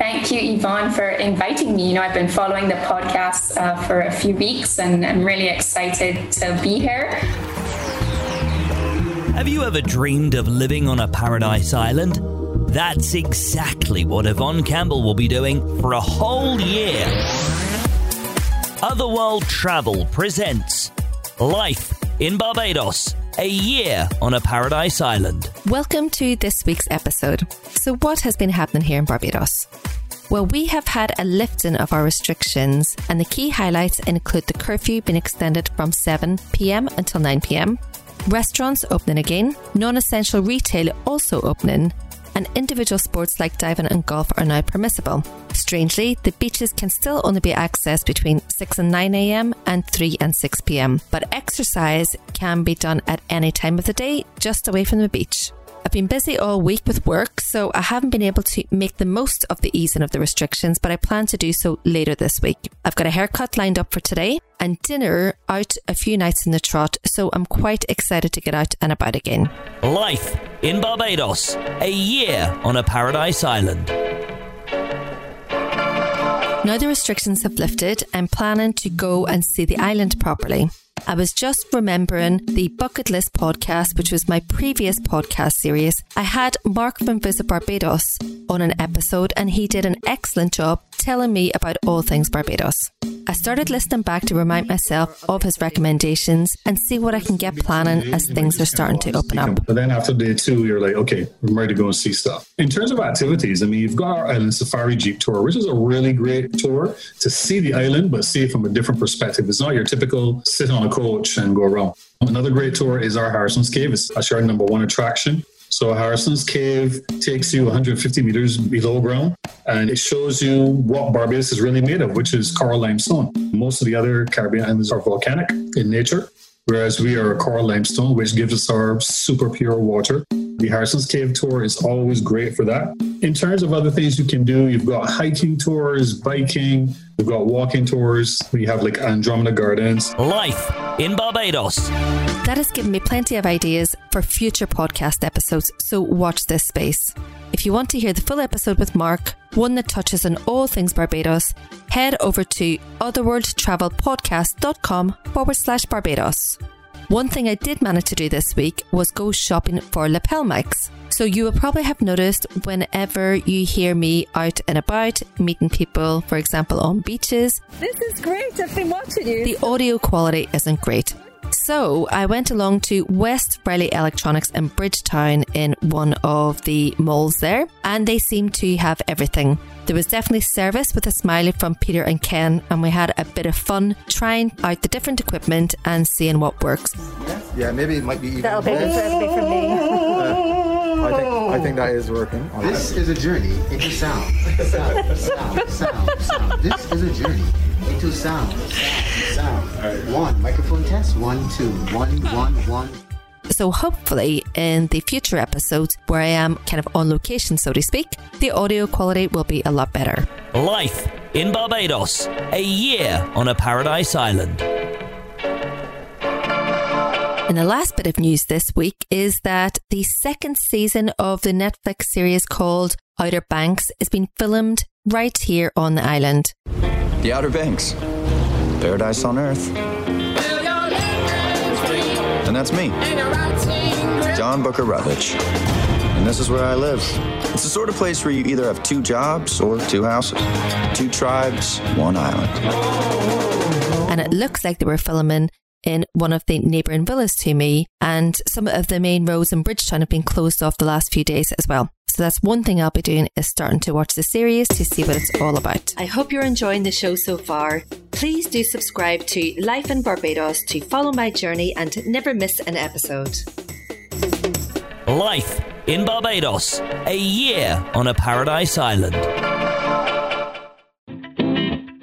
Thank you, Yvonne, for inviting me. You know, I've been following the podcast uh, for a few weeks and I'm really excited to be here. Have you ever dreamed of living on a paradise island? That's exactly what Yvonne Campbell will be doing for a whole year. Otherworld Travel presents Life in Barbados a year on a paradise island. Welcome to this week's episode. So, what has been happening here in Barbados? Well, we have had a lifting of our restrictions, and the key highlights include the curfew being extended from 7 pm until 9 pm, restaurants opening again, non essential retail also opening, and individual sports like diving and golf are now permissible. Strangely, the beaches can still only be accessed between 6 and 9 am and 3 and 6 pm, but exercise can be done at any time of the day just away from the beach. I've been busy all week with work, so I haven't been able to make the most of the easing of the restrictions, but I plan to do so later this week. I've got a haircut lined up for today and dinner out a few nights in the trot, so I'm quite excited to get out and about again. Life in Barbados, a year on a paradise island. Now the restrictions have lifted, I'm planning to go and see the island properly. I was just remembering the Bucket List podcast, which was my previous podcast series. I had Marc from Visit Barbados on an episode, and he did an excellent job telling me about all things Barbados. I started listening back to remind myself of his recommendations and see what I can get planning as things are starting to open up. But then after day two, you're like, okay, I'm ready to go and see stuff. In terms of activities, I mean, you've got our Island Safari Jeep Tour, which is a really great tour to see the island, but see it from a different perspective. It's not your typical sit on a coach and go around. Another great tour is our Harrison's Cave. It's our number one attraction. So Harrison's Cave takes you 150 meters below ground and it shows you what Barbados is really made of, which is coral limestone. Most of the other Caribbean islands are volcanic in nature, whereas we are coral limestone, which gives us our super pure water. The Harrison's Cave tour is always great for that. In terms of other things you can do, you've got hiking tours, biking, we've got walking tours, we have like Andromeda Gardens. Life in Barbados. That has given me plenty of ideas for future podcast episodes, so watch this space. If you want to hear the full episode with Marc, one that touches on all things Barbados, head over to otherworldtravelpodcast.com forward slash Barbados. One thing I did manage to do this week was go shopping for lapel mics. So you will probably have noticed whenever you hear me out and about, meeting people, for example, on beaches. This is great. I've been watching you. The audio quality isn't great. So I went along to West Riley Electronics in Bridgetown in one of the malls there, and they seem to have everything. There was definitely service with a smiley from Peter and Ken, and we had a bit of fun trying out the different equipment and seeing what works. Yeah, maybe it might be even. That'll be, that'll be from me. Uh, I think I think that is working. This is a journey into sound. Sound, sound, sound, sound. This is a journey into sound. Sound, sound. One, microphone test. One, two. One, one, one. So hopefully in the future episodes where I am kind of on location, so to speak, the audio quality will be a lot better. Life in Barbados, a year on a paradise island. And the last bit of news this week is that the second season of the Netflix series called Outer Banks is being filmed right here on the island. The Outer Banks. Paradise on Earth. And that's me, John Booker Routledge. And this is where I live. It's the sort of place where you either have two jobs or two houses, two tribes, one island. And it looks like they were filming in one of the neighbouring villas to me, and some of the main roads in Bridgetown have been closed off the last few days as well. So that's one thing I'll be doing is starting to watch the series to see what it's all about. I hope you're enjoying the show so far. Please do subscribe to Life in Barbados to follow my journey and never miss an episode. Life in Barbados, a year on a paradise island.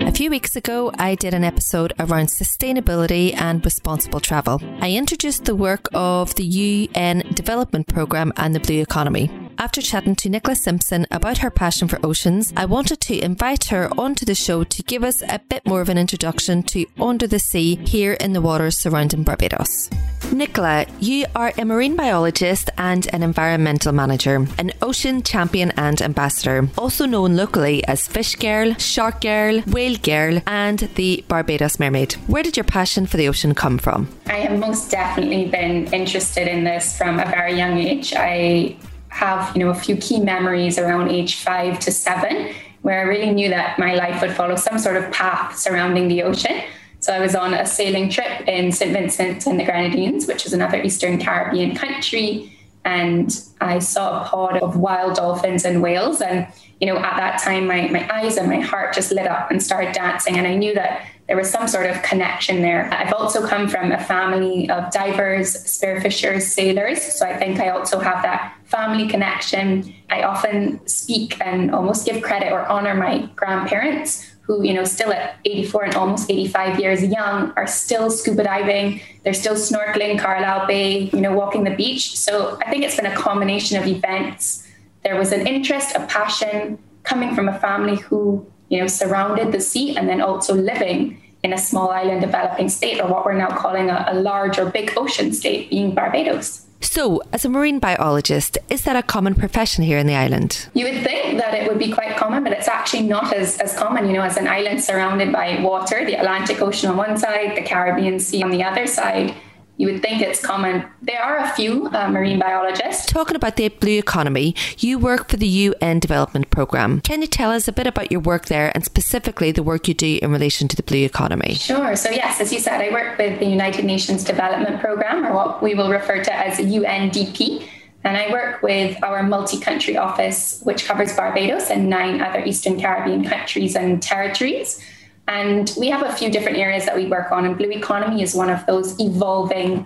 A few weeks ago, I did an episode around sustainability and responsible travel. I introduced the work of the UN Development Programme and the Blue Economy. After chatting to Nikola Simpson about her passion for oceans, I wanted to invite her onto the show to give us a bit more of an introduction to Under the Sea here in the waters surrounding Barbados. Nikola, you are a marine biologist and an environmental manager, an ocean champion and ambassador, also known locally as Fish Girl, Shark Girl, Whale Girl, and the Barbados Mermaid. Where did your passion for the ocean come from? I have most definitely been interested in this from a very young age. I have, you know, a few key memories around age five to seven where I really knew that my life would follow some sort of path surrounding the ocean. So I was on a sailing trip in St. Vincent and the Grenadines, which is another Eastern Caribbean country. And I saw a pod of wild dolphins and whales. And, you know, at that time, my, my eyes and my heart just lit up and started dancing. And I knew that there was some sort of connection there. I've also come from a family of divers, spearfishers, sailors. So I think I also have that family connection. I often speak and almost give credit or honor my grandparents who, you know, still at 84 and almost 85 years young are still scuba diving. They're still snorkeling Carlisle Bay, you know, walking the beach. So I think it's been a combination of events. There was an interest, a passion coming from a family who you know, surrounded the sea and then also living in a small island developing state, or what we're now calling a, a large or big ocean state, being Barbados. So, as a marine biologist, is that a common profession here in the island? You would think that it would be quite common, but it's actually not as, as common. You know, as an island surrounded by water, the Atlantic Ocean on one side, the Caribbean Sea on the other side, you would think it's common. There are a few uh, marine biologists. Talking about the blue economy, you work for the UN Development Programme. Can you tell us a bit about your work there and specifically the work you do in relation to the blue economy? Sure. So, yes, as you said, I work with the United Nations Development Programme, or what we will refer to as UNDP. And I work with our multi country office, which covers Barbados and nine other Eastern Caribbean countries and territories. And we have a few different areas that we work on, and blue economy is one of those evolving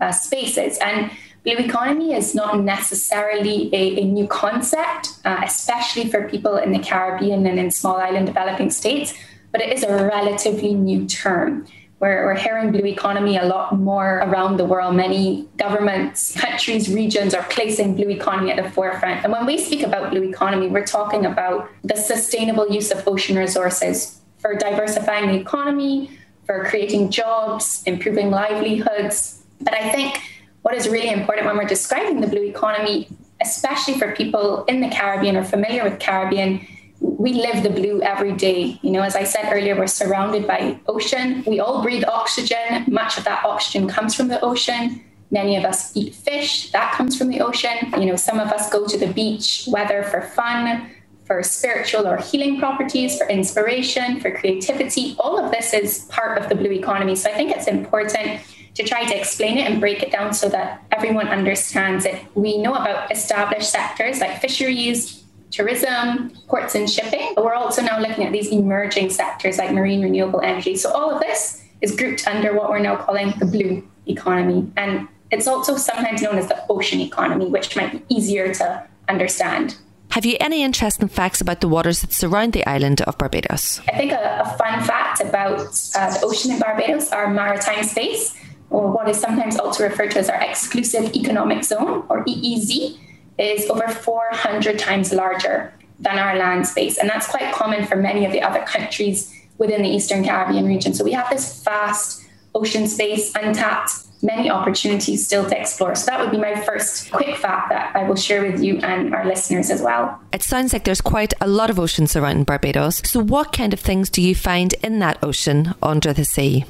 uh, spaces. And blue economy is not necessarily a, a new concept, uh, especially for people in the Caribbean and in small island developing states, but it is a relatively new term. We're, we're hearing blue economy a lot more around the world. Many governments, countries, regions are placing blue economy at the forefront. And when we speak about blue economy, we're talking about the sustainable use of ocean resources for diversifying the economy, for creating jobs, improving livelihoods. But I think what is really important when we're describing the blue economy, especially for people in the Caribbean or familiar with Caribbean, we live the blue every day. You know, as I said earlier, we're surrounded by ocean. We all breathe oxygen. Much of that oxygen comes from the ocean. Many of us eat fish, that comes from the ocean. You know, some of us go to the beach, whether for fun, for spiritual or healing properties, for inspiration, for creativity. All of this is part of the blue economy. So I think it's important to try to explain it and break it down so that everyone understands it. We know about established sectors like fisheries, tourism, ports and shipping, but we're also now looking at these emerging sectors like marine renewable energy. So all of this is grouped under what we're now calling the blue economy. And it's also sometimes known as the ocean economy, which might be easier to understand. Have you any interesting facts about the waters that surround the island of Barbados? I think a, a fun fact about uh, the ocean in Barbados, our maritime space, or what is sometimes also referred to as our exclusive economic zone, or EEZ, is over 400 times larger than our land space. And that's quite common for many of the other countries within the Eastern Caribbean region. So we have this vast ocean space, untapped many opportunities still to explore. So that would be my first quick fact that I will share with you and our listeners as well. It sounds like there's quite a lot of ocean surrounding Barbados. So what kind of things do you find in that ocean under the sea?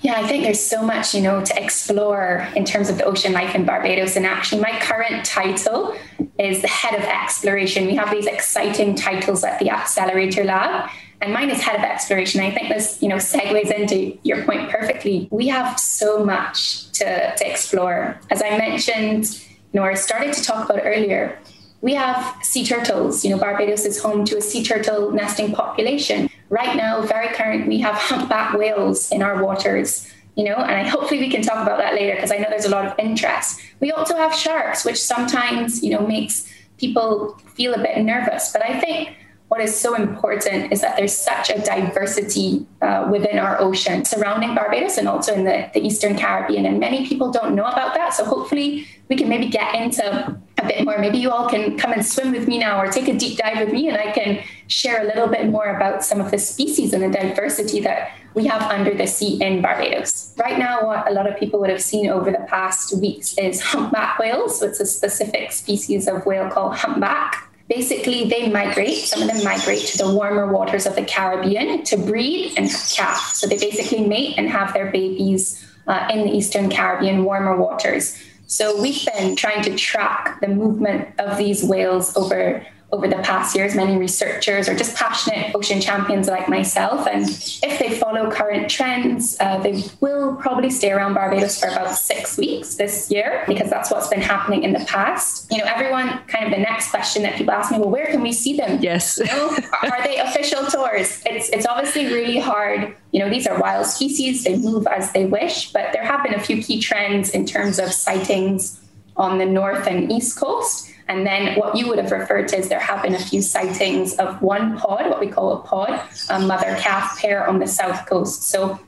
Yeah, I think there's so much, you know, to explore in terms of the ocean life in Barbados. And actually, my current title is the head of exploration. We have these exciting titles at the Accelerator Lab and mine is head of exploration. I think this, you know, segues into your point perfectly. We have so much to, to explore. As I mentioned, you know, I started to talk about earlier, we have sea turtles. You know, Barbados is home to a sea turtle nesting population. Right now, very current, we have humpback whales in our waters. You know, and I, hopefully we can talk about that later because I know there's a lot of interest. We also have sharks, which sometimes you know makes people feel a bit nervous. But I think what is so important is that there's such a diversity uh, within our ocean surrounding Barbados and also in the, the Eastern Caribbean. And many people don't know about that. So hopefully we can maybe get into a bit more, maybe you all can come and swim with me now or take a deep dive with me and I can share a little bit more about some of the species and the diversity that we have under the sea in Barbados. Right now, what a lot of people would have seen over the past weeks is humpback whales. So it's a specific species of whale called humpback. Basically, they migrate, some of them migrate to the warmer waters of the Caribbean to breed and have calves. So they basically mate and have their babies uh, in the Eastern Caribbean warmer waters. So we've been trying to track the movement of these whales over over the past years, many researchers or just passionate ocean champions like myself. And if they follow current trends, uh, they will probably stay around Barbados for about six weeks this year because that's what's been happening in the past. You know, everyone kind of the next question that people ask me, well, where can we see them? Yes. You know, are they official tours? It's it's obviously really hard. You know, these are wild species; they move as they wish. But there have been a few key trends in terms of sightings on the north and east coast. And then what you would have referred to is there have been a few sightings of one pod, what we call a pod, a mother calf pair on the south coast. So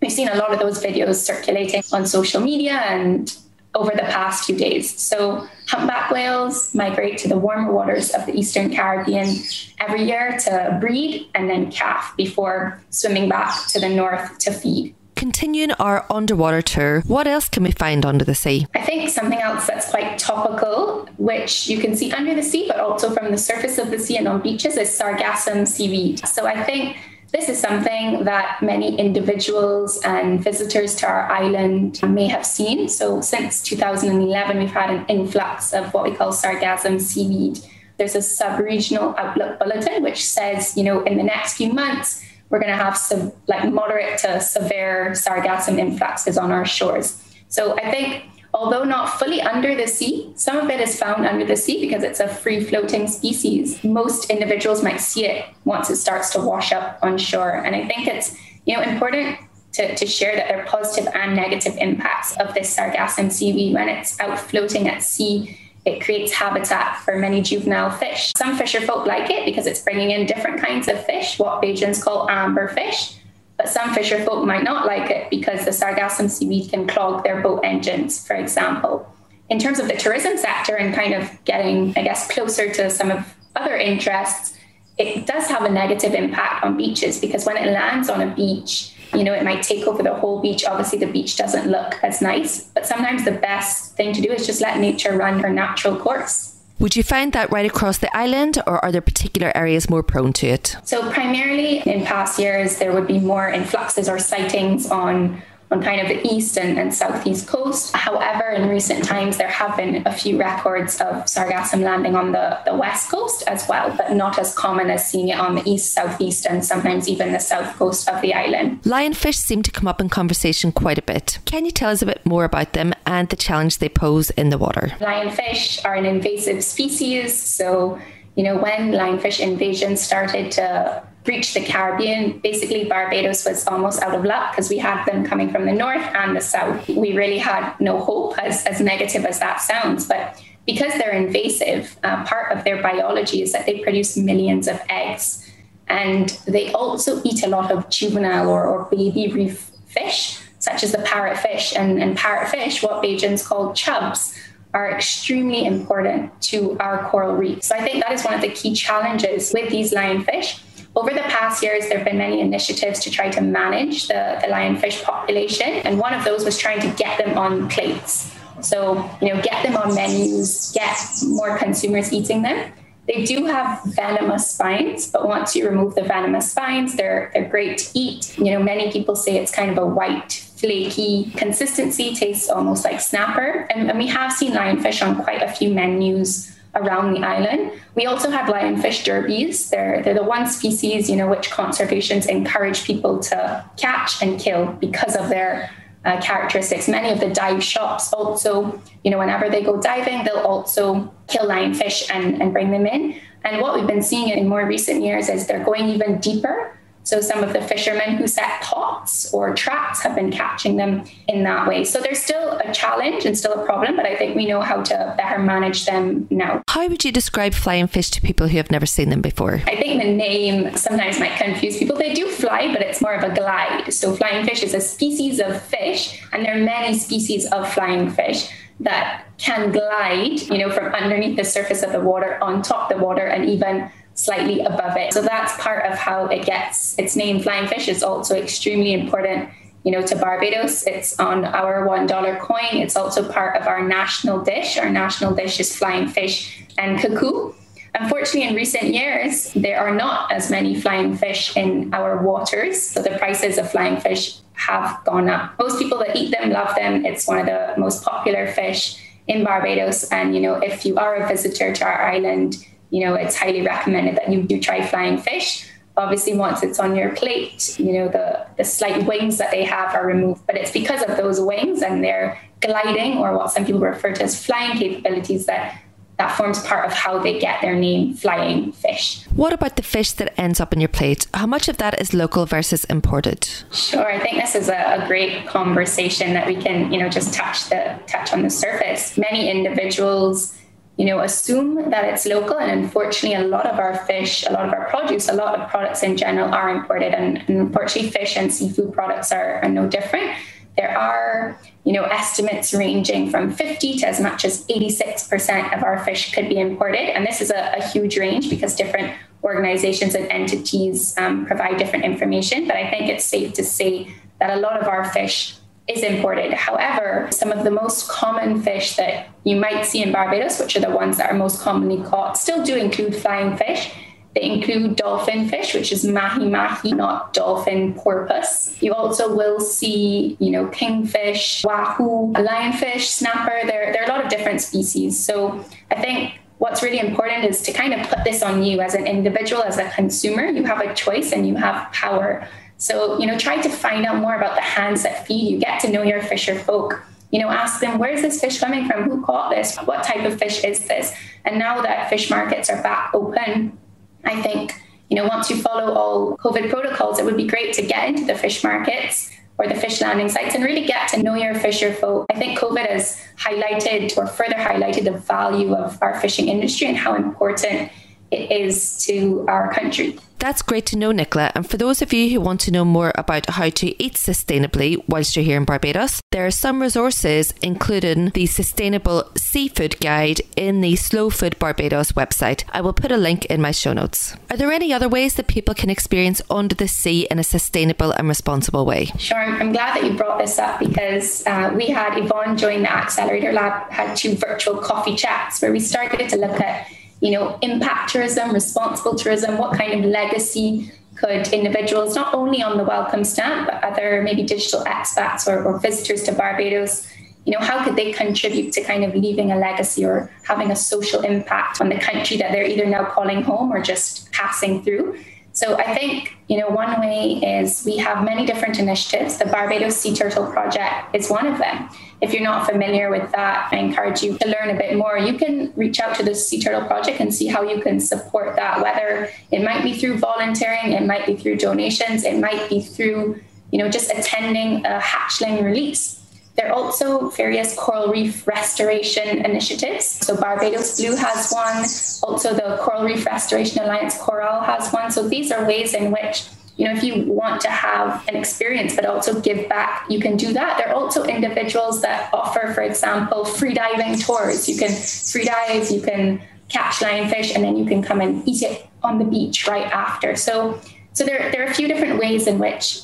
we've seen a lot of those videos circulating on social media and over the past few days. So humpback whales migrate to the warmer waters of the Eastern Caribbean every year to breed and then calf before swimming back to the north to feed continuing our underwater tour, what else can we find under the sea? I think something else that's quite topical, which you can see under the sea, but also from the surface of the sea and on beaches, is sargassum seaweed. So I think this is something that many individuals and visitors to our island may have seen. So, since 2011, we've had an influx of what we call sargassum seaweed. There's a sub regional outlook bulletin which says, you know, in the next few months, we're going to have some like moderate to severe sargassum influxes on our shores. So I think although not fully under the sea, some of it is found under the sea because it's a free floating species. Most individuals might see it once it starts to wash up on shore. And I think it's you know important to, to share that there are positive and negative impacts of this sargassum seaweed when it's out floating at sea it creates habitat for many juvenile fish. Some fisher folk like it because it's bringing in different kinds of fish, what Bajans call amber fish. But some fisher folk might not like it because the sargassum seaweed can clog their boat engines, for example. In terms of the tourism sector and kind of getting, I guess, closer to some of other interests, it does have a negative impact on beaches because when it lands on a beach, you know, it might take over the whole beach. Obviously, the beach doesn't look as nice, but sometimes the best thing to do is just let nature run her natural course. Would you find that right across the island, or are there particular areas more prone to it? So, primarily in past years, there would be more influxes or sightings on on kind of the east and, and southeast coast. However, in recent times, there have been a few records of sargassum landing on the, the west coast as well, but not as common as seeing it on the east, southeast, and sometimes even the south coast of the island. Lionfish seem to come up in conversation quite a bit. Can you tell us a bit more about them and the challenge they pose in the water? Lionfish are an invasive species, so you know, when lionfish invasion started to reach the Caribbean, basically Barbados was almost out of luck because we had them coming from the north and the south. We really had no hope, as, as negative as that sounds. But because they're invasive, uh, part of their biology is that they produce millions of eggs. And they also eat a lot of juvenile or, or baby reef fish, such as the parrotfish. And, and parrotfish, what Bajans call chubs, are extremely important to our coral reef. So I think that is one of the key challenges with these lionfish over the past years, there have been many initiatives to try to manage the, the lionfish population, and one of those was trying to get them on plates. So, you know, get them on menus, get more consumers eating them. They do have venomous spines, but once you remove the venomous spines, they're they're great to eat. You know, many people say it's kind of a white, flaky consistency, tastes almost like snapper. And, and we have seen lionfish on quite a few menus around the island. We also have lionfish derbies. They're, they're the one species, you know, which conservations encourage people to catch and kill because of their uh, characteristics. Many of the dive shops also, you know, whenever they go diving, they'll also kill lionfish and, and bring them in. And what we've been seeing in more recent years is they're going even deeper so some of the fishermen who set pots or traps have been catching them in that way. So there's still a challenge and still a problem, but I think we know how to better manage them now. How would you describe flying fish to people who have never seen them before? I think the name sometimes might confuse people. They do fly, but it's more of a glide. So flying fish is a species of fish, and there are many species of flying fish that can glide, you know, from underneath the surface of the water, on top of the water, and even slightly above it. So that's part of how it gets its name. Flying fish is also extremely important, you know, to Barbados. It's on our one dollar coin. It's also part of our national dish. Our national dish is flying fish and cou-cou. Unfortunately, in recent years, there are not as many flying fish in our waters. So the prices of flying fish have gone up. Most people that eat them love them. It's one of the most popular fish in Barbados. And, you know, if you are a visitor to our island, you know, it's highly recommended that you do try flying fish. Obviously, once it's on your plate, you know, the, the slight wings that they have are removed, but it's because of those wings and their gliding, or what some people refer to as flying capabilities, that that forms part of how they get their name flying fish. What about the fish that ends up on your plate? How much of that is local versus imported? Sure, I think this is a, a, great conversation that we can, you know, just touch the touch on the surface. Many individuals, you know, assume that it's local and unfortunately a lot of our fish, a lot of our produce, a lot of products in general are imported and, and unfortunately fish and seafood products are, are no different. There are, you know, estimates ranging from 50 to as much as 86% of our fish could be imported. And this is a, a huge range because different organizations and entities um, provide different information. But I think it's safe to say that a lot of our fish is imported. However, some of the most common fish that you might see in Barbados, which are the ones that are most commonly caught, still do include flying fish. They include dolphin fish, which is mahi mahi, not dolphin porpoise. You also will see, you know, kingfish, wahoo, lionfish, snapper. There, there are a lot of different species. So I think what's really important is to kind of put this on you as an individual, as a consumer. You have a choice and you have power. So, you know, try to find out more about the hands that feed you. Get to know your fisher folk. You know, ask them, where's this fish coming from? Who caught this? What type of fish is this? And now that fish markets are back open, I think, you know, once you follow all COVID protocols, it would be great to get into the fish markets or the fish landing sites and really get to know your fisher folk. I think COVID has highlighted or further highlighted the value of our fishing industry and how important it is to our country. That's great to know, Nikola. And for those of you who want to know more about how to eat sustainably whilst you're here in Barbados, there are some resources, including the Sustainable Seafood Guide in the Slow Food Barbados website. I will put a link in my show notes. Are there any other ways that people can experience under the sea in a sustainable and responsible way? Sure. I'm glad that you brought this up because uh, we had Yvonne join the Accelerator Lab, had two virtual coffee chats where we started to look at you know, impact tourism, responsible tourism, what kind of legacy could individuals, not only on the welcome stamp, but other maybe digital expats or, or visitors to Barbados, you know, how could they contribute to kind of leaving a legacy or having a social impact on the country that they're either now calling home or just passing through? So I think, you know, one way is we have many different initiatives. The Barbados Sea Turtle Project is one of them. If you're not familiar with that, I encourage you to learn a bit more. You can reach out to the Sea Turtle Project and see how you can support that, whether it might be through volunteering, it might be through donations, it might be through, you know, just attending a hatchling release there are also various coral reef restoration initiatives. So Barbados Blue has one, also the Coral Reef Restoration Alliance Coral has one. So these are ways in which you know if you want to have an experience but also give back you can do that there are also individuals that offer for example free diving tours you can free dive you can catch lionfish and then you can come and eat it on the beach right after so so there, there are a few different ways in which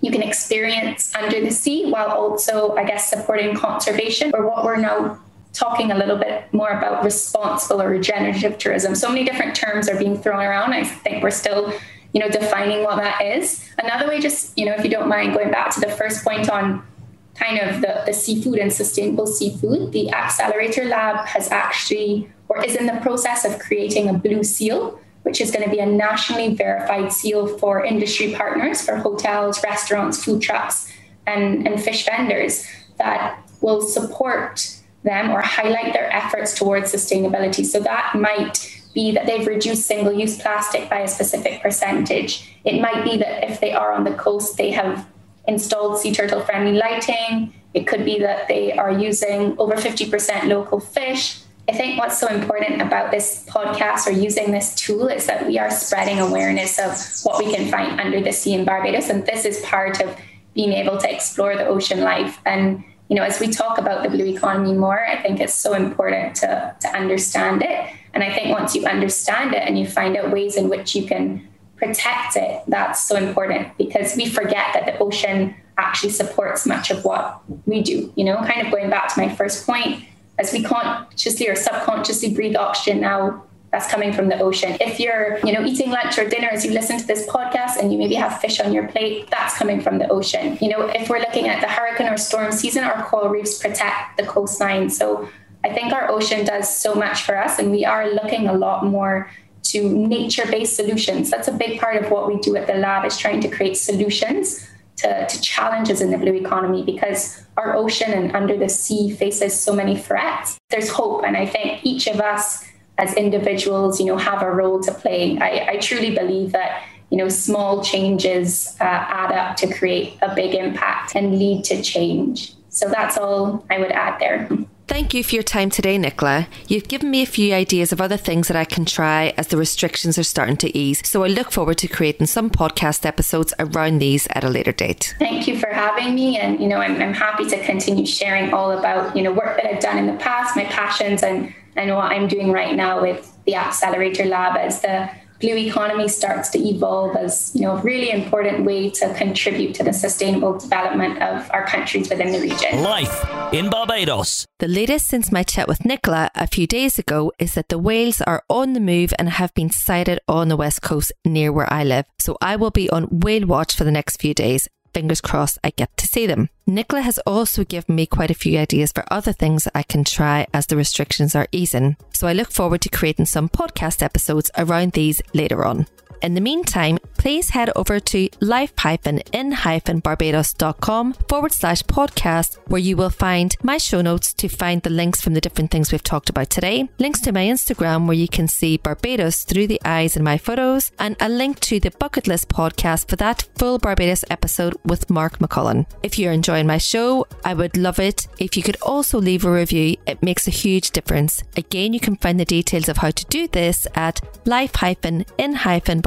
you can experience under the sea while also, I guess, supporting conservation or what we're now talking a little bit more about responsible or regenerative tourism. So many different terms are being thrown around. I think we're still, you know, defining what that is. Another way, just, you know, if you don't mind going back to the first point on kind of the, the seafood and sustainable seafood, the Accelerator Lab has actually or is in the process of creating a blue seal which is going to be a nationally verified seal for industry partners, for hotels, restaurants, food trucks, and, and fish vendors that will support them or highlight their efforts towards sustainability. So that might be that they've reduced single use plastic by a specific percentage. It might be that if they are on the coast, they have installed sea turtle friendly lighting. It could be that they are using over 50% local fish. I think what's so important about this podcast or using this tool is that we are spreading awareness of what we can find under the sea in Barbados. And this is part of being able to explore the ocean life. And you know, as we talk about the blue economy more, I think it's so important to, to understand it. And I think once you understand it and you find out ways in which you can protect it, that's so important because we forget that the ocean actually supports much of what we do. You know, kind of going back to my first point, as we consciously or subconsciously breathe oxygen now, that's coming from the ocean. If you're, you know, eating lunch or dinner as you listen to this podcast and you maybe have fish on your plate, that's coming from the ocean. You know, if we're looking at the hurricane or storm season, our coral reefs protect the coastline. So I think our ocean does so much for us and we are looking a lot more to nature-based solutions. That's a big part of what we do at the lab is trying to create solutions to, to challenges in the blue economy because our ocean and under the sea faces so many threats. There's hope. And I think each of us as individuals, you know, have a role to play. I, I truly believe that you know small changes uh, add up to create a big impact and lead to change. So that's all I would add there. Thank you for your time today, Nikola. You've given me a few ideas of other things that I can try as the restrictions are starting to ease. So I look forward to creating some podcast episodes around these at a later date. Thank you for having me. And, you know, I'm, I'm happy to continue sharing all about, you know, work that I've done in the past, my passions, and, and what I'm doing right now with the Accelerator Lab as the blue economy starts to evolve as you know a really important way to contribute to the sustainable development of our countries within the region. Life in Barbados. The latest since my chat with Nikola a few days ago is that the whales are on the move and have been sighted on the west coast near where I live. So I will be on whale watch for the next few days fingers crossed I get to see them. Nikola has also given me quite a few ideas for other things I can try as the restrictions are easing, so I look forward to creating some podcast episodes around these later on. In the meantime, please head over to life-in-barbados.com forward slash podcast, where you will find my show notes to find the links from the different things we've talked about today, links to my Instagram where you can see Barbados through the eyes in my photos, and a link to the Bucket List podcast for that full Barbados episode with Marc McCollin. If you're enjoying my show, I would love it if you could also leave a review. It makes a huge difference. Again, you can find the details of how to do this at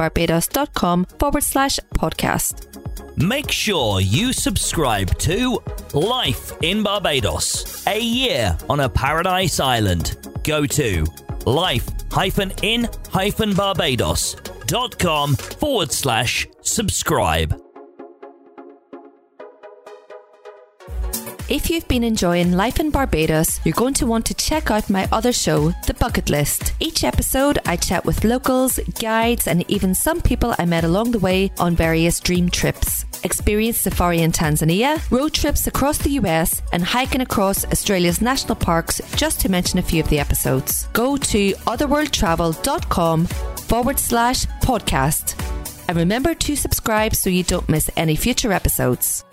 life-in-barbados.com forward slash podcast. Make sure you subscribe to Life in Barbados, a year on a paradise island. Go to life-in-barbados.com forward slash subscribe. If you've been enjoying life in Barbados, you're going to want to check out my other show, The Bucket List. Each episode, I chat with locals, guides, and even some people I met along the way on various dream trips. Experience safari in Tanzania, road trips across the US, and hiking across Australia's national parks, just to mention a few of the episodes. Go to otherworldtravel.com forward slash podcast. And remember to subscribe so you don't miss any future episodes.